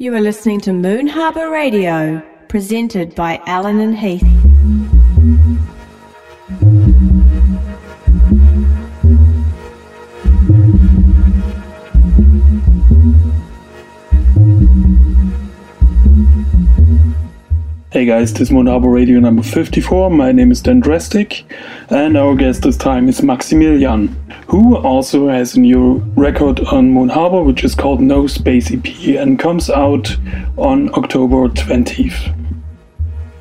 You are listening to Moon Harbour Radio, presented by Allen and Heath. Hey guys, this is Moon Harbour Radio number 54. My name is Dan Drastic, and our guest this time is Maximilian, who also has a new record on Moon Harbour, which is called No Space EP and comes out on October 20th.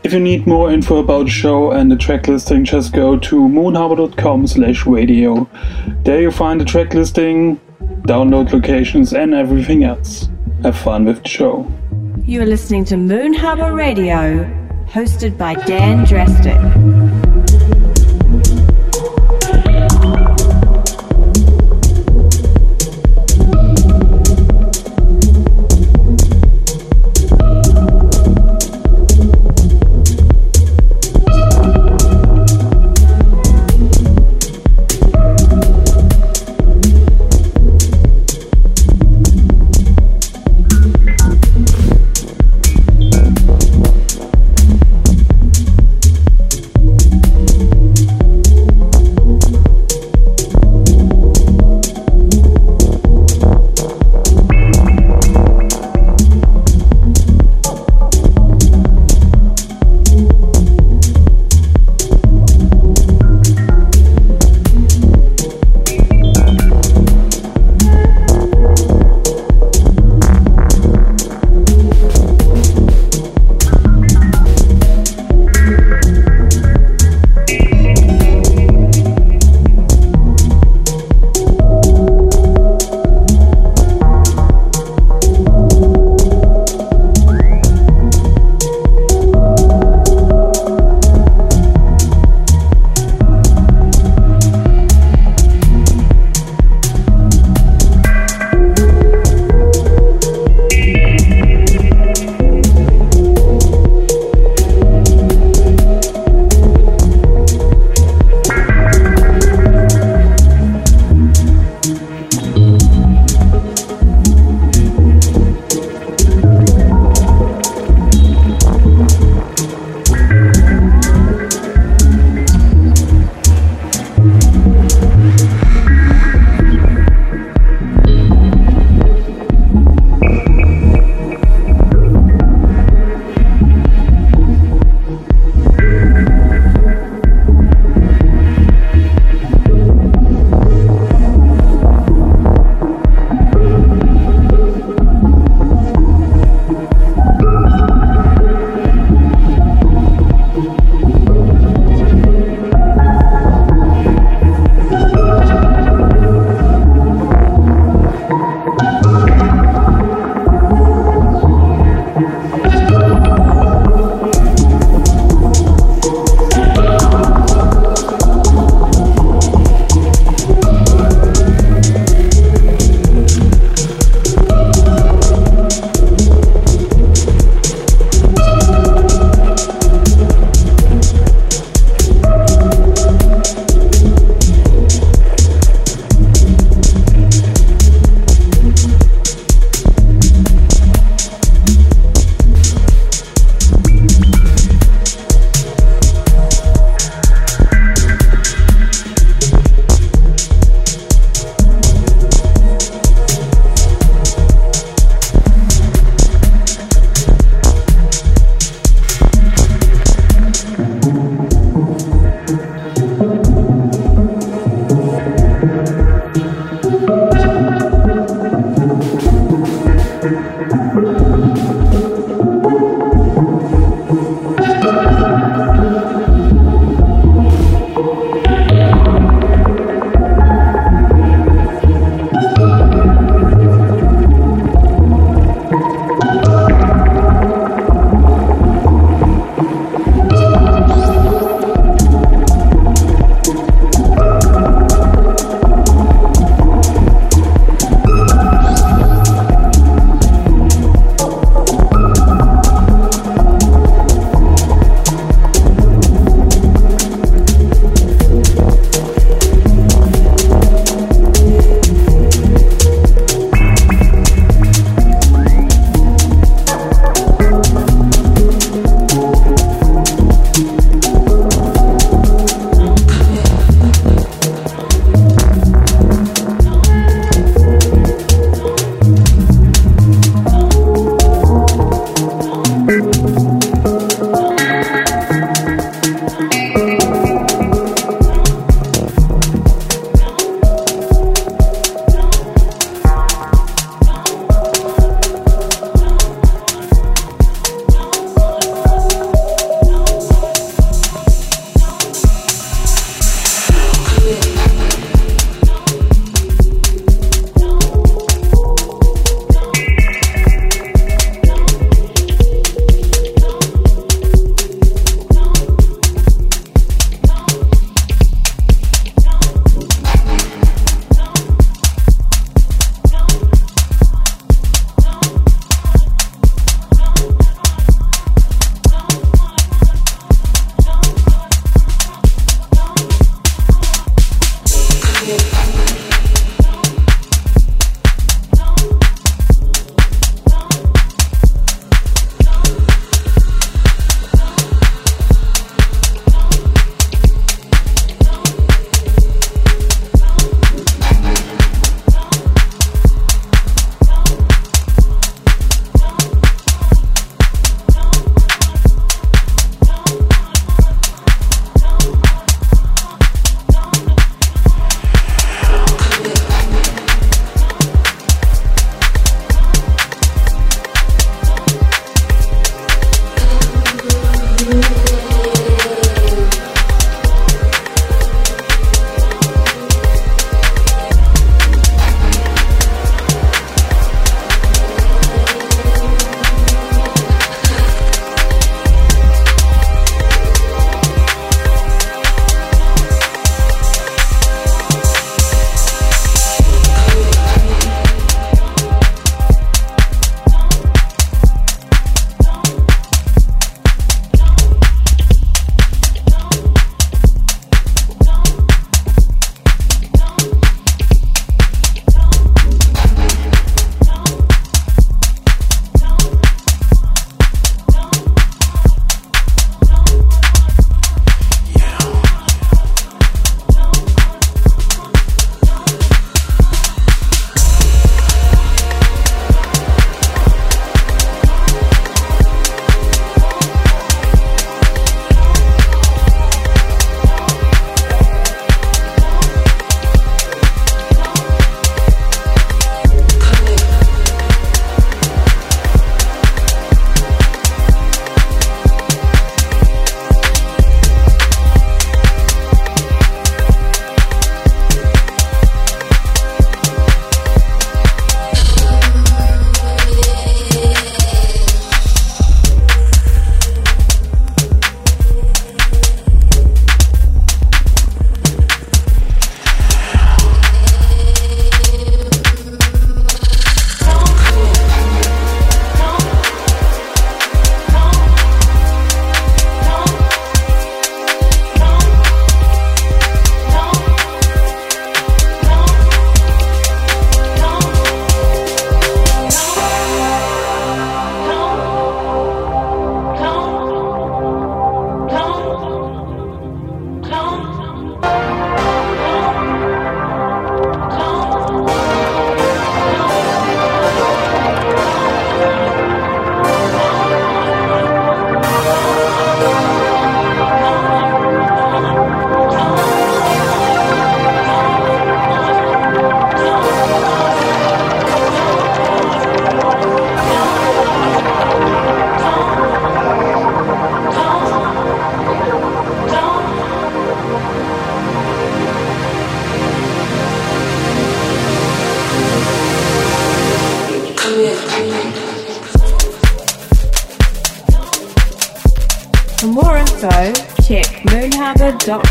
If you need more info about the show and the track listing, just go to moonharbour.com slash radio. There you find the track listing, download locations, and everything else. Have fun with the show. You are listening to Moon Harbour Radio, hosted by Dan Drastic.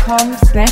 moonharbour.com slash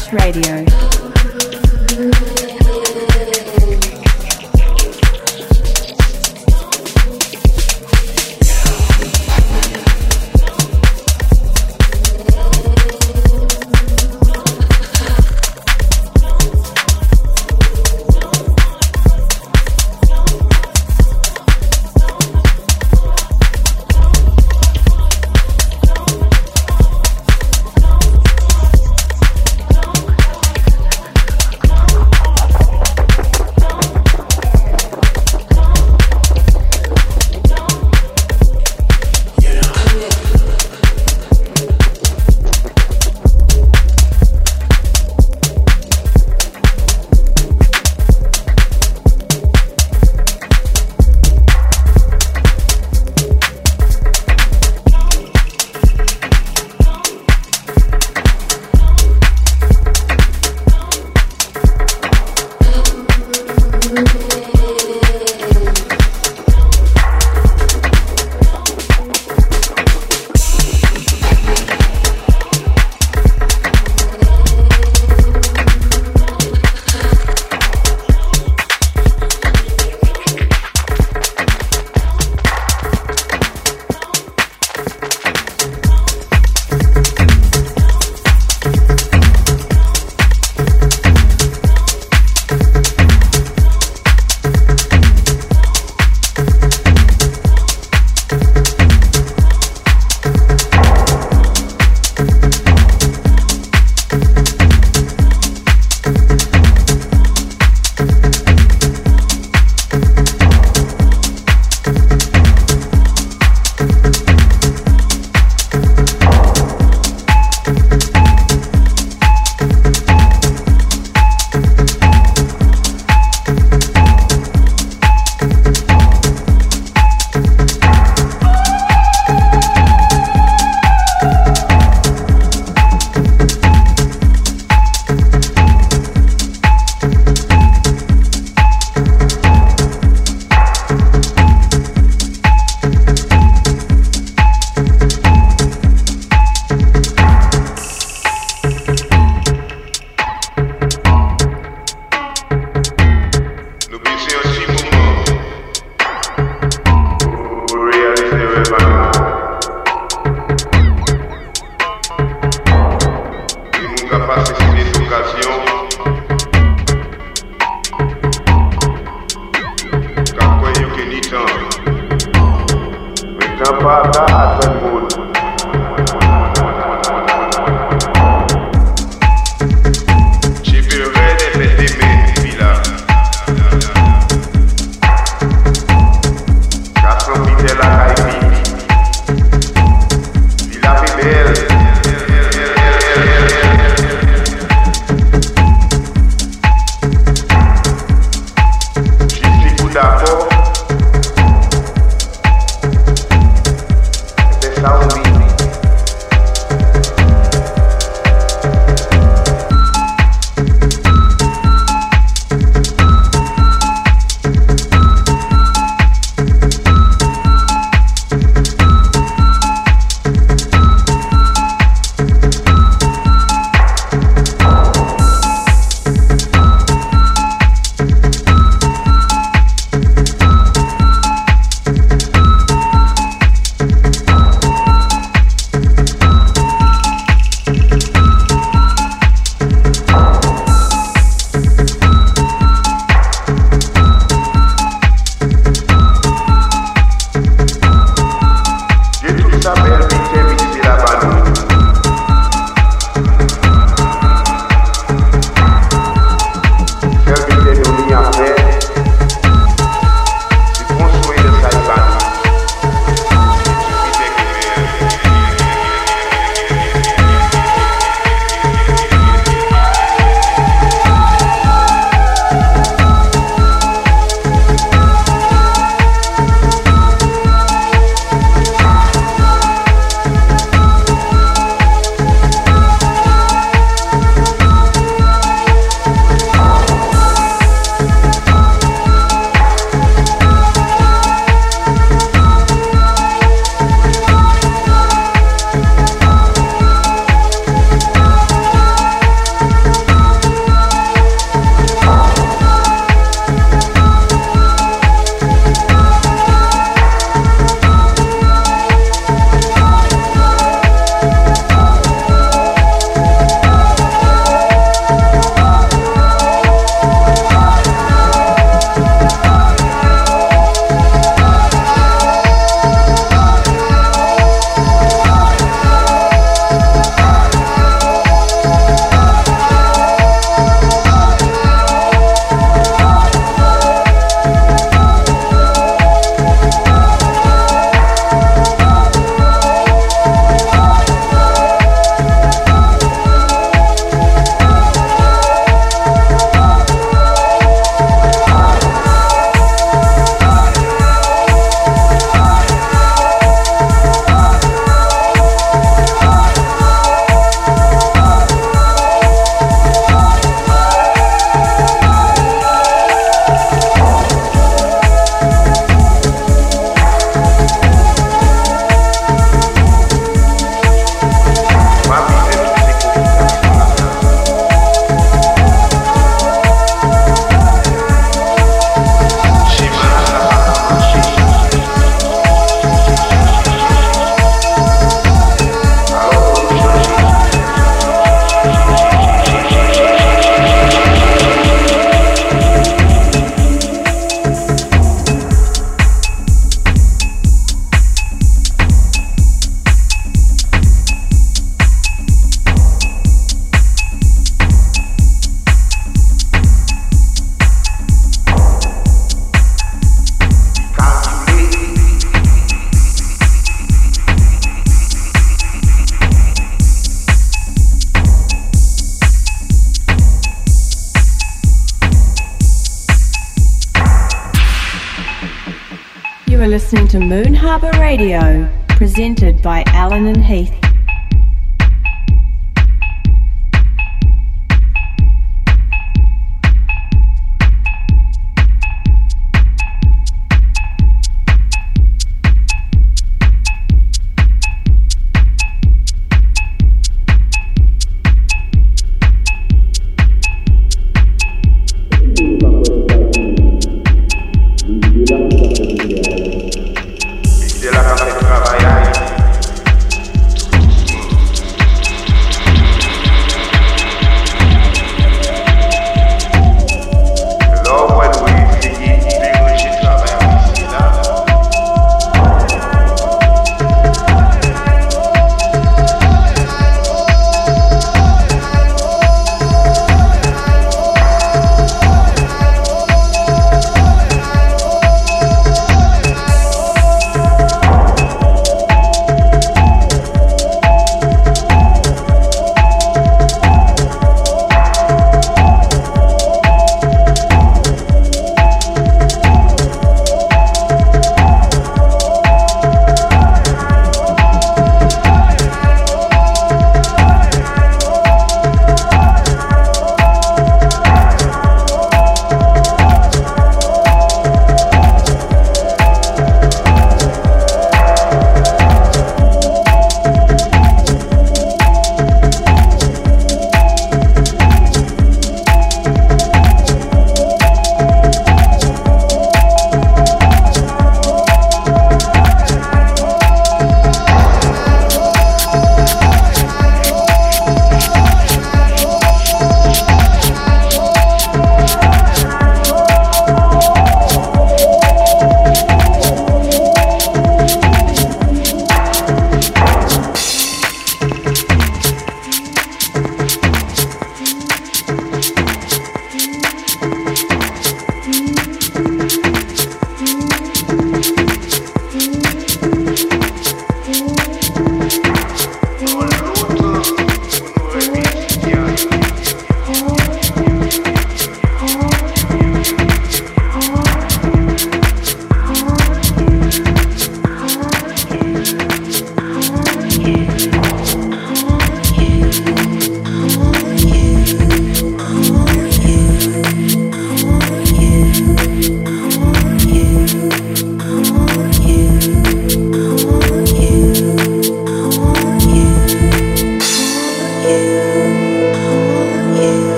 to Moon Harbour Radio, presented by Allen and Heath.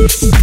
Peace.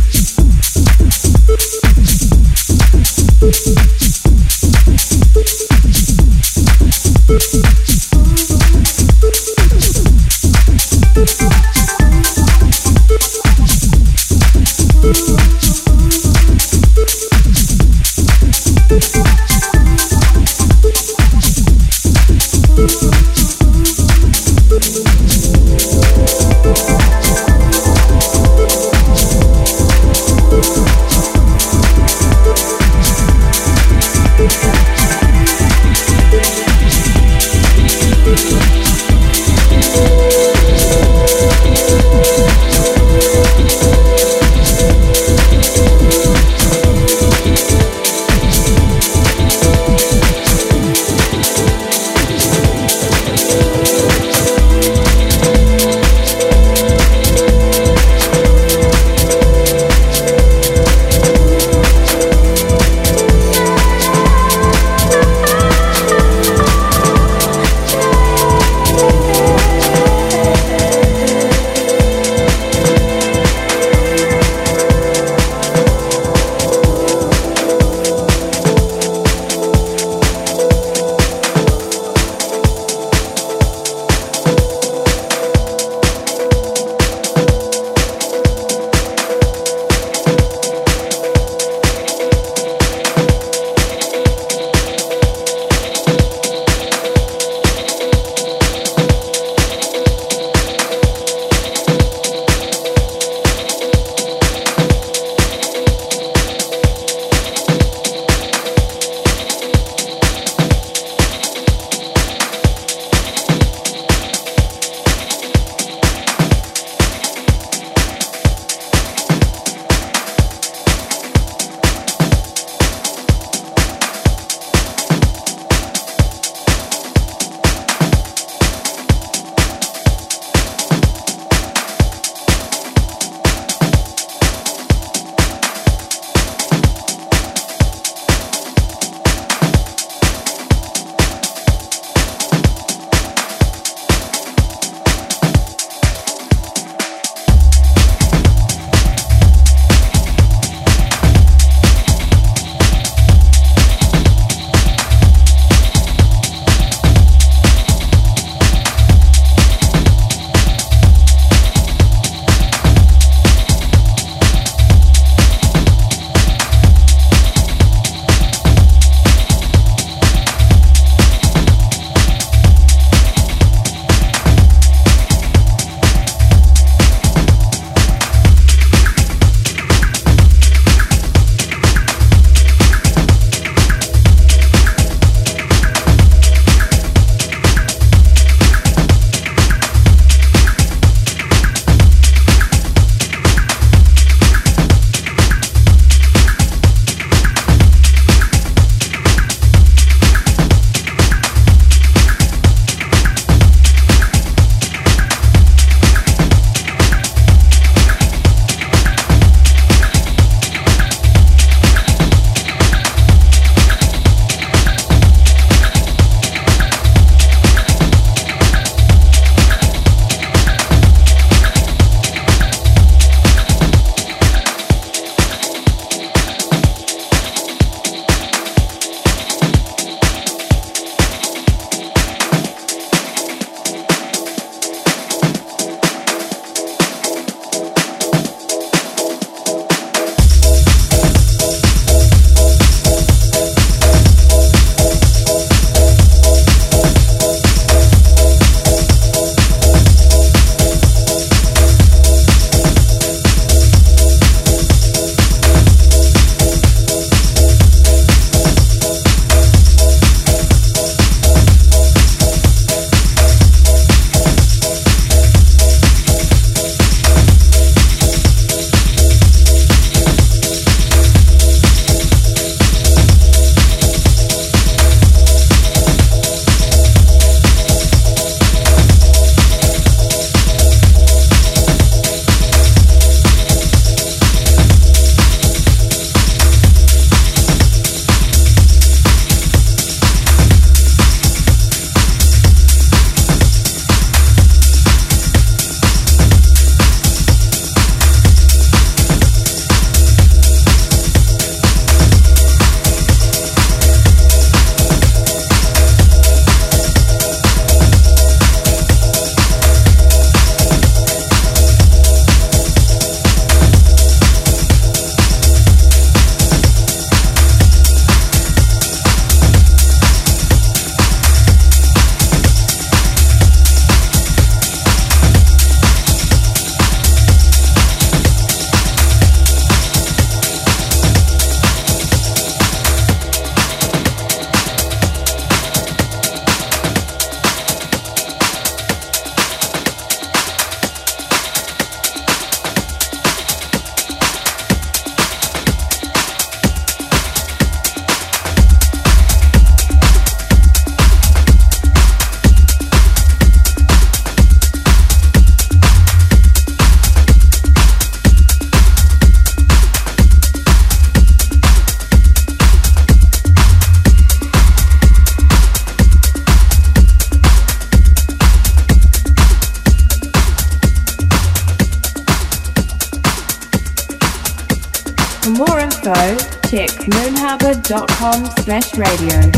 moonharbour.com slash radio.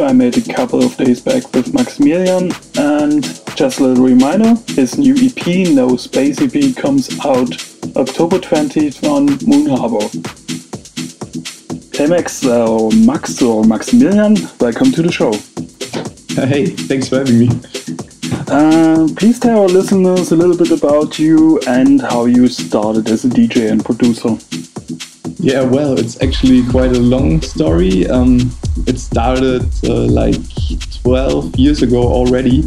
Interview I made a couple of days back with Maximilian. And just a little reminder his new EP, No Space EP, comes out October 20th on Moon Harbour. Hey Max, uh, Max or Maximilian, welcome to the show. Hey, thanks for having me. Uh, please tell our listeners a little bit about you and how you started as a DJ and producer. Yeah, well, it's actually quite a long story. Um, started uh, like 12 years ago already.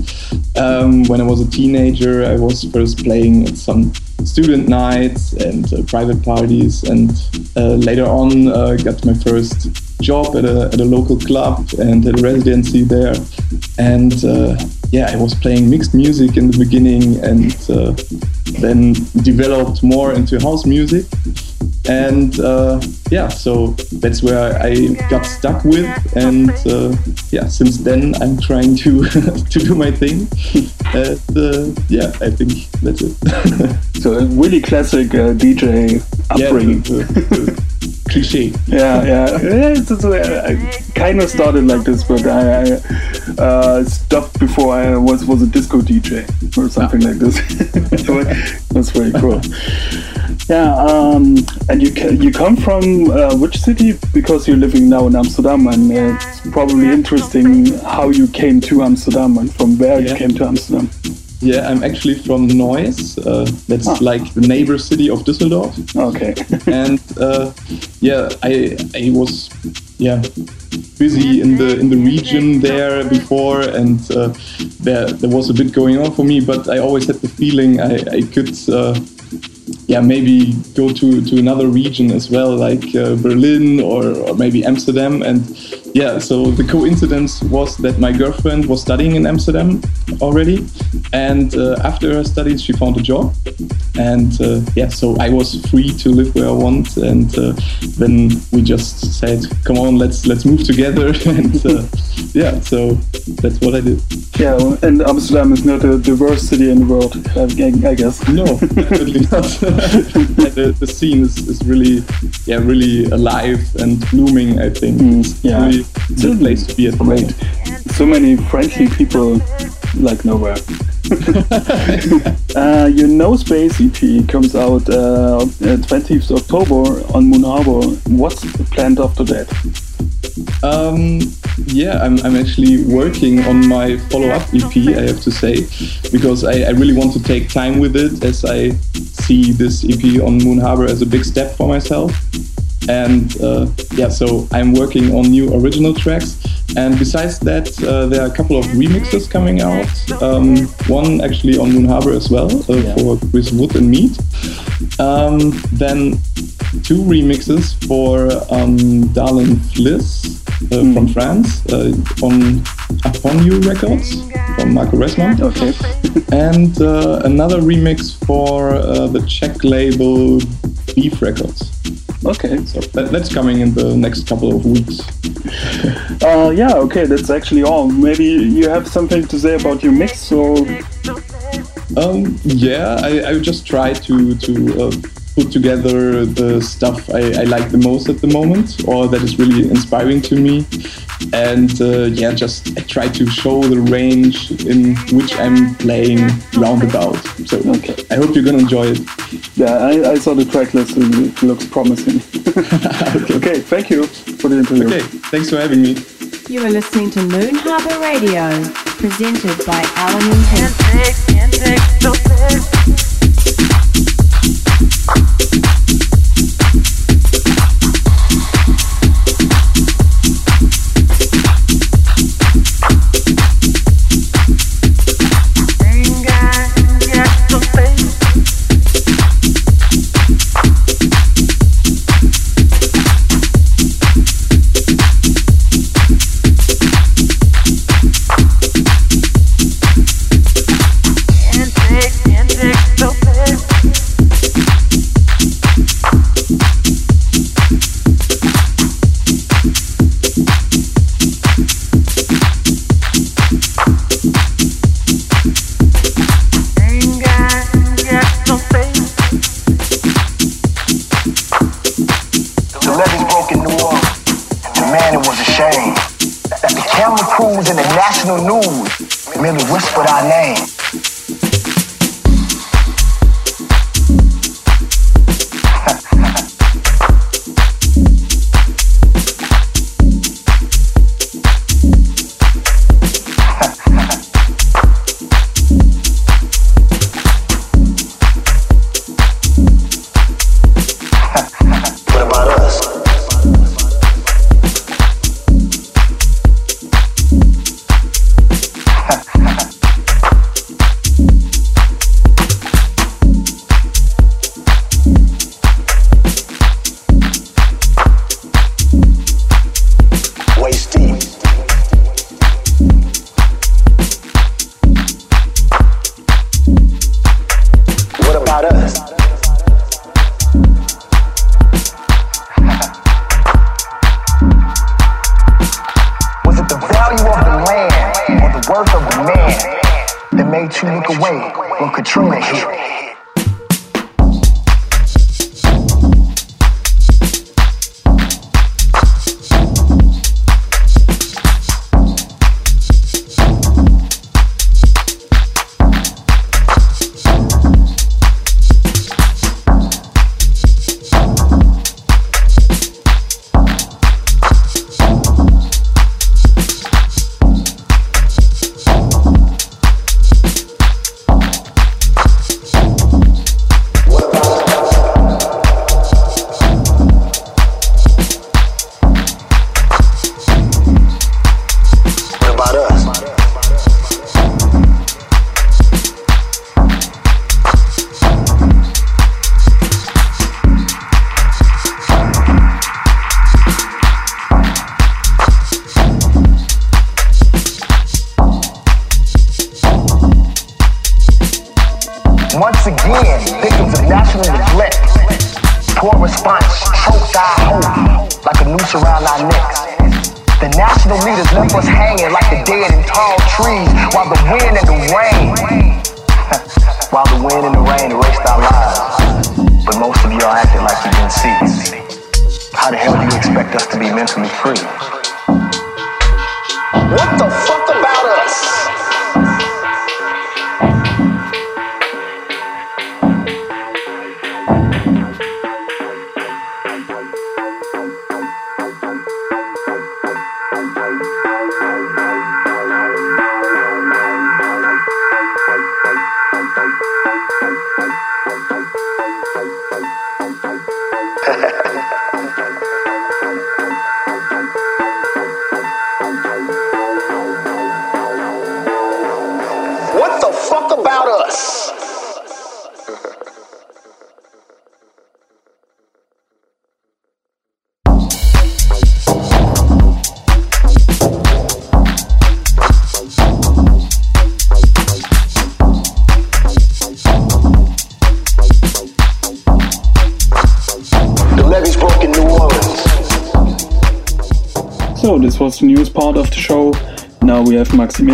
Um, when I was a teenager, I was first playing at some student nights and uh, private parties, and uh, later on, uh, got my first job at a, at a local club and a residency there. And uh, yeah, I was playing mixed music in the beginning and uh, then developed more into house music and yeah so that's where i got stuck with and uh, yeah since then i'm trying to to do my thing. And uh, yeah i think that's it. So a really classic uh, dj upbringing. yeah, cliche. Yeah yeah, yeah it's, it's, i kind of started like this but i, I uh, stopped before i was was a disco dj or something ah. like this. That's very cool yeah, um, and you you come from uh, which city? Because you're living now in Amsterdam, and uh, it's probably interesting how you came to Amsterdam and from where yeah. you came to Amsterdam. Yeah, I'm actually from Neuss. Uh, that's ah. like the neighbor city of Düsseldorf. Okay. and uh, yeah, I I was yeah busy in the in the region there before, and uh, there there was a bit going on for me. But I always had the feeling I I could uh, yeah, maybe go to, to another region as well, like uh, Berlin or, or maybe Amsterdam. And yeah, so the coincidence was that my girlfriend was studying in Amsterdam already. And uh, after her studies, she found a job. And uh, yeah, so I was free to live where I want. And uh, then we just said, come on, let's let's move together. and uh, yeah, so that's what I did. Yeah, and Amsterdam is not a diverse city in the world, I guess. No, definitely not. the, the, scene is, is really, yeah, really alive and blooming. I think. Mm, yeah, really it's a place to be at great. So many friendly people, like nowhere. uh, your No Space EP comes out uh, 20th October on Moon Harbour. What's planned after that? Um, yeah, I'm, I'm actually working on my follow up EP, I have to say, because I, I really want to take time with it as I see this EP on Moon Harbour as a big step for myself. And uh, yeah, so I'm working on new original tracks. And besides that, uh, there are a couple of remixes coming out. Um, one actually on Moon Harbour as well uh, yeah. for Chris Wood and Meat. Um, then two remixes for um, Darlyn Vlys uh, mm. from France uh, on Upon You Records from Marco Resmann. Okay. and uh, another remix for uh, the Czech label Beef Records. Okay. So that, that's coming in the next couple of weeks. uh, yeah, okay, that's actually all. Maybe you have something to say about your mix, so. Um, yeah, I, I just try to to uh, put together the stuff I, I, like the most at the moment or that is really inspiring to me and uh, yeah just I try to show the range in which I'm playing roundabout so okay. I hope you're gonna enjoy it. Yeah I, I saw the track list and it looks promising. Okay. okay thank you for the interview. Okay thanks for having me. You are listening to Moon Harbour Radio presented by Allen and Heath news merely whispered our name.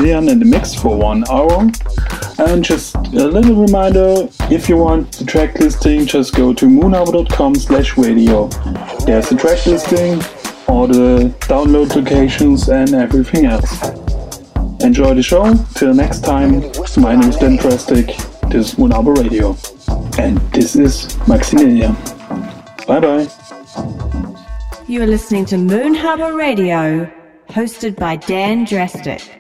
Maximilian in the mix for one hour. And just a little reminder, if you want the track listing, just go to moonharbor.com slash radio. There's the track listing, all the download locations and everything else. Enjoy the show. Till next time, my name is Dan Drastic. This is Moon Harbour Radio. And this is Maximilian. Bye bye. You are listening to Moon Harbour Radio hosted by Dan Drastic.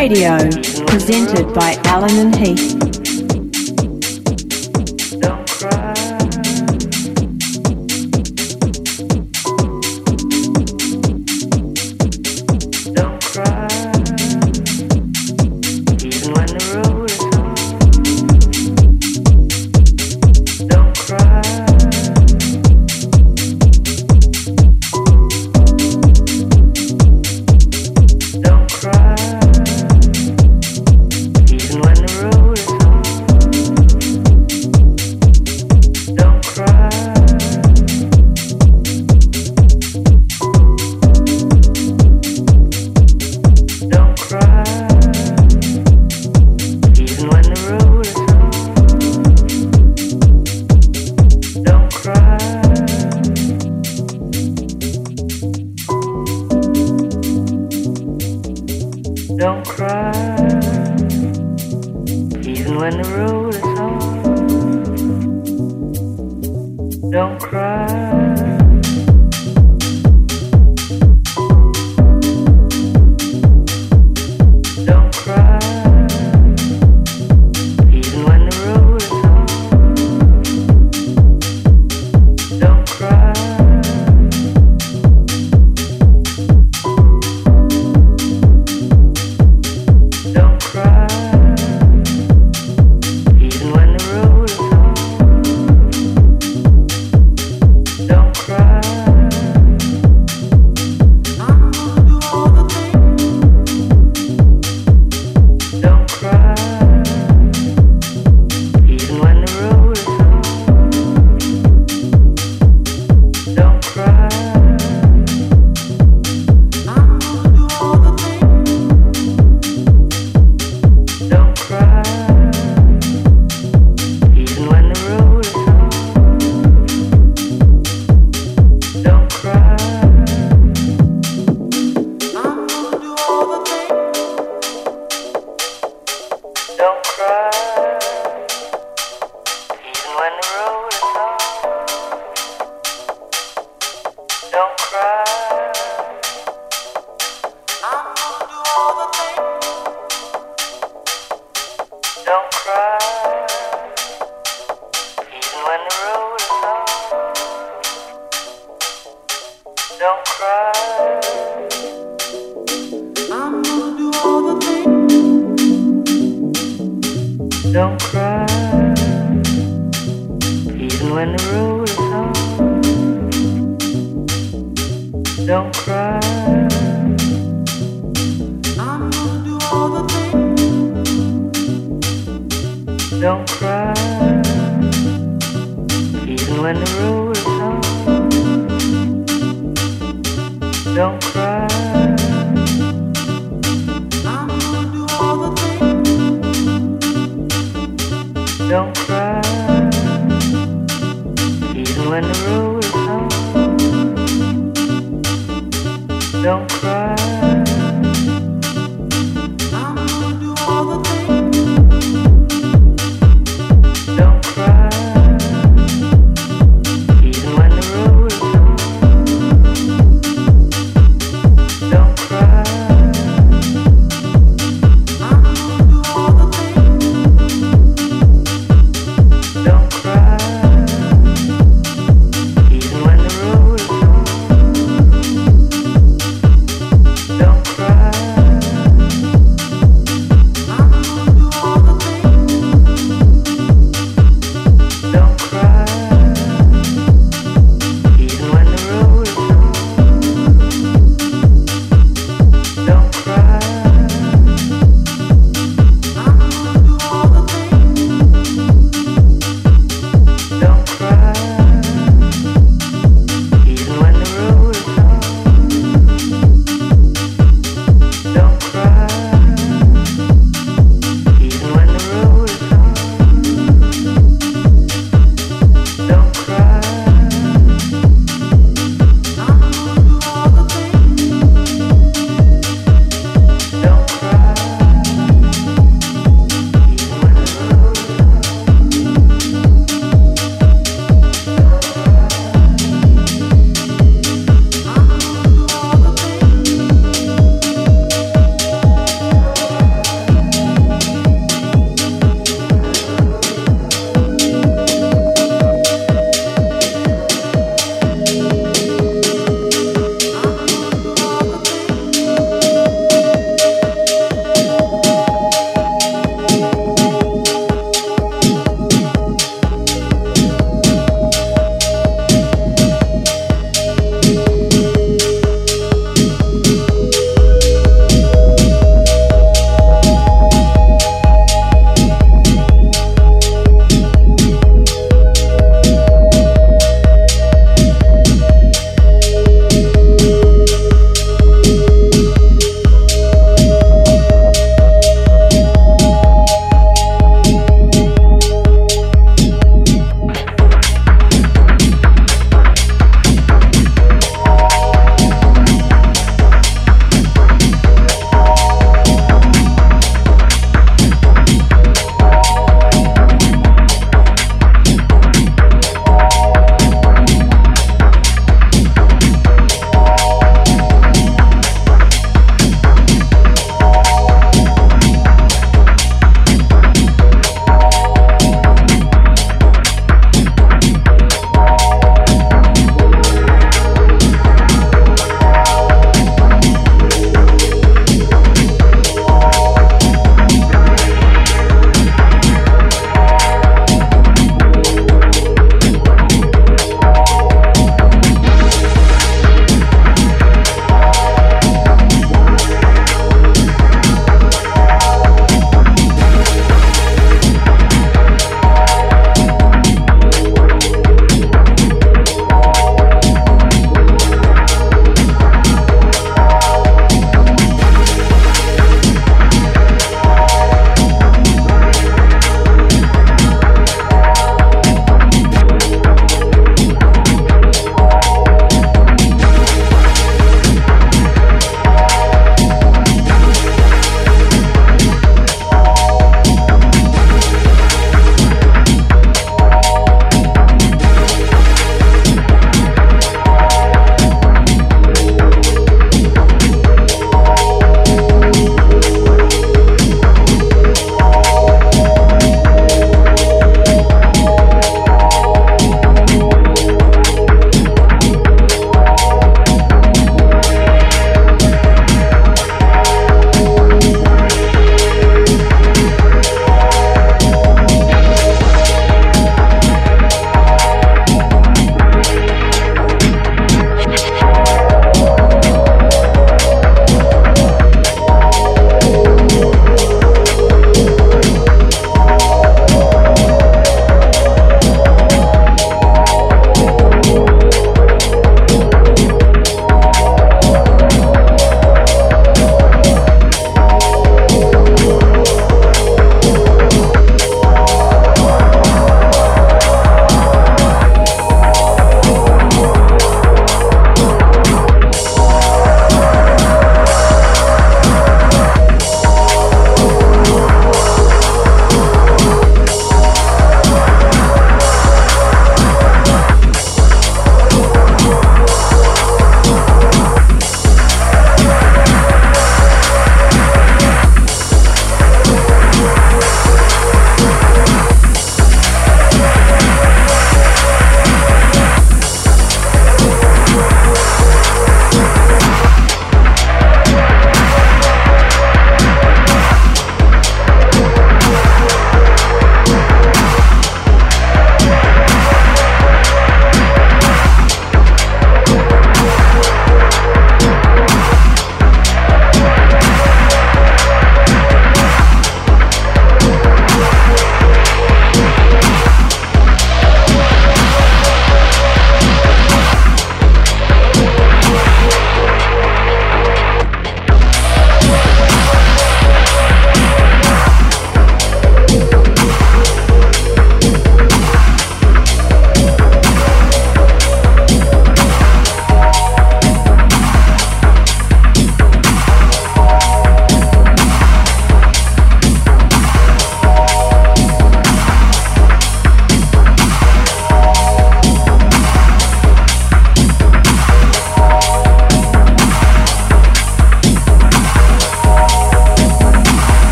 Radio, presented by Allen and Heath. when the road is hard, don't cry. I'm gonna do all the things. Don't cry, even when the road is hard. Don't cry. Monroe.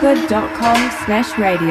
moonharbour.com slash radio.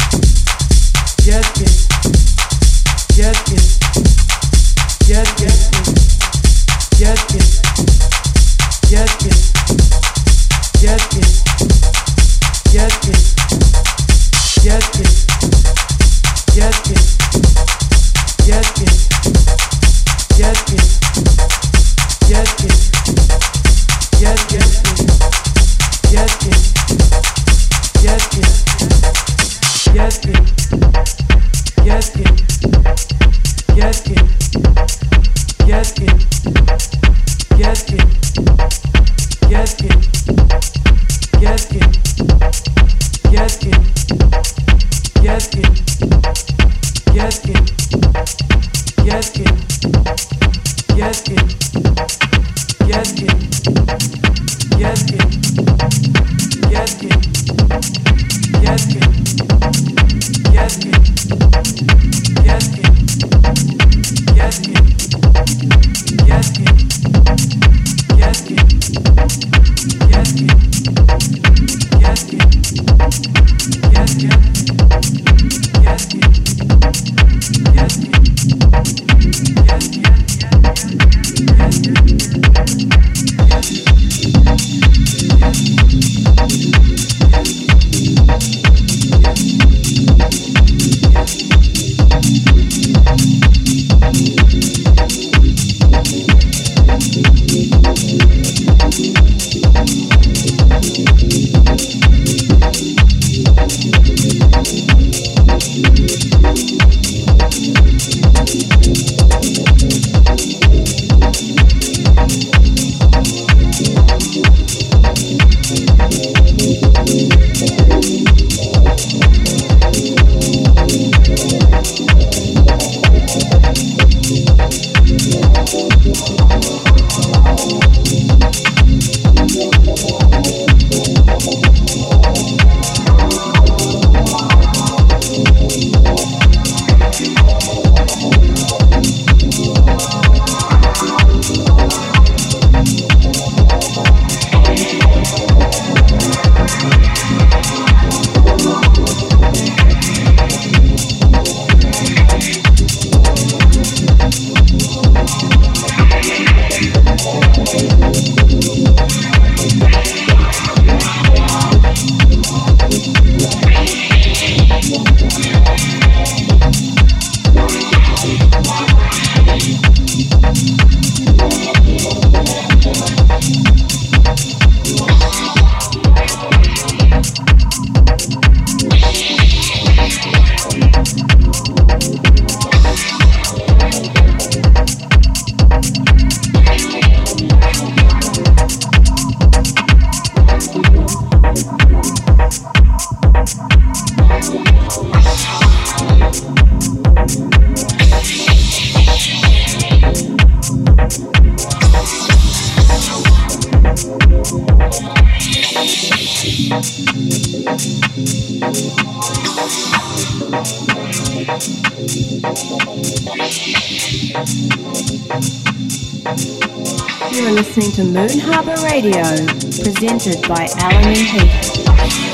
by Allen and Heath.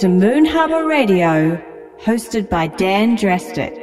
To Moon Harbour Radio, hosted by Dan Drastic.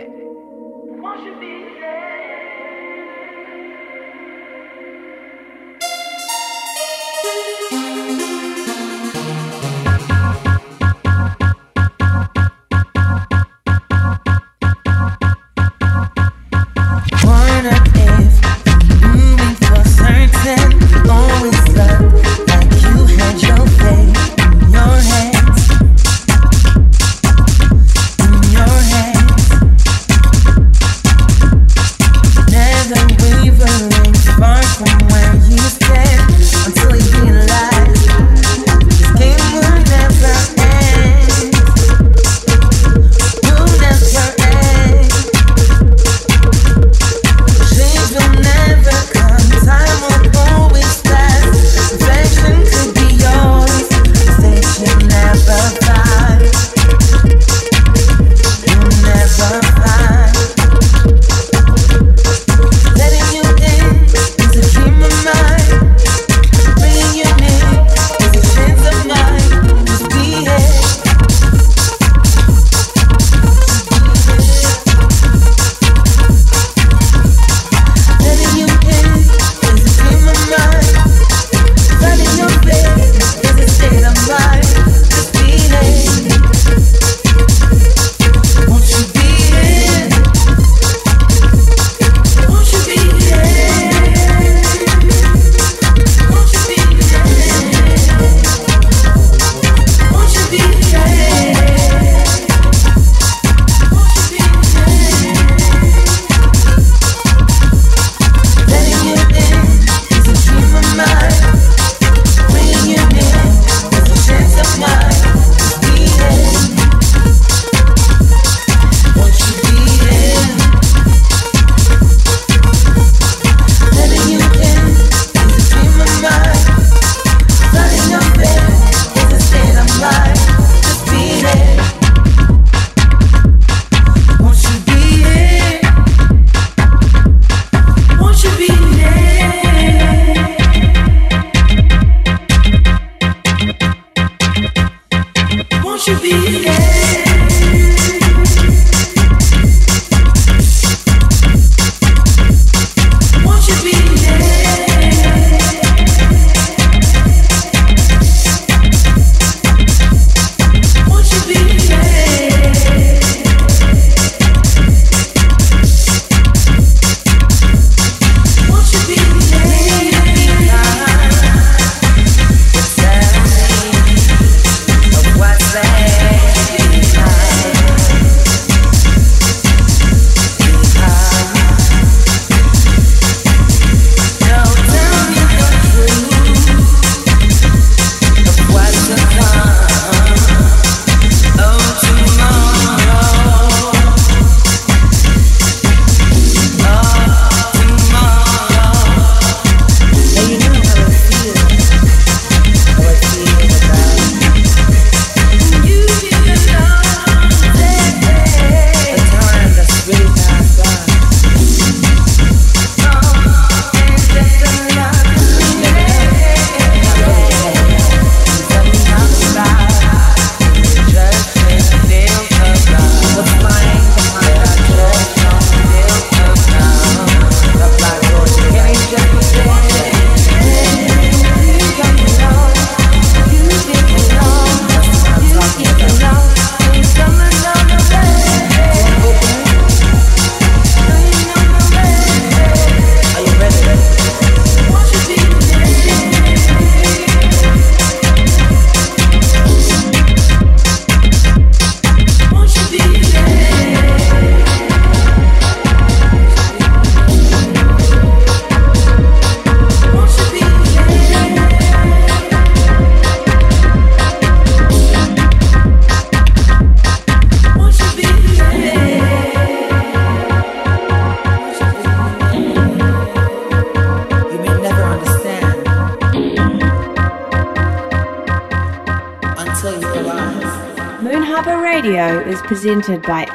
By.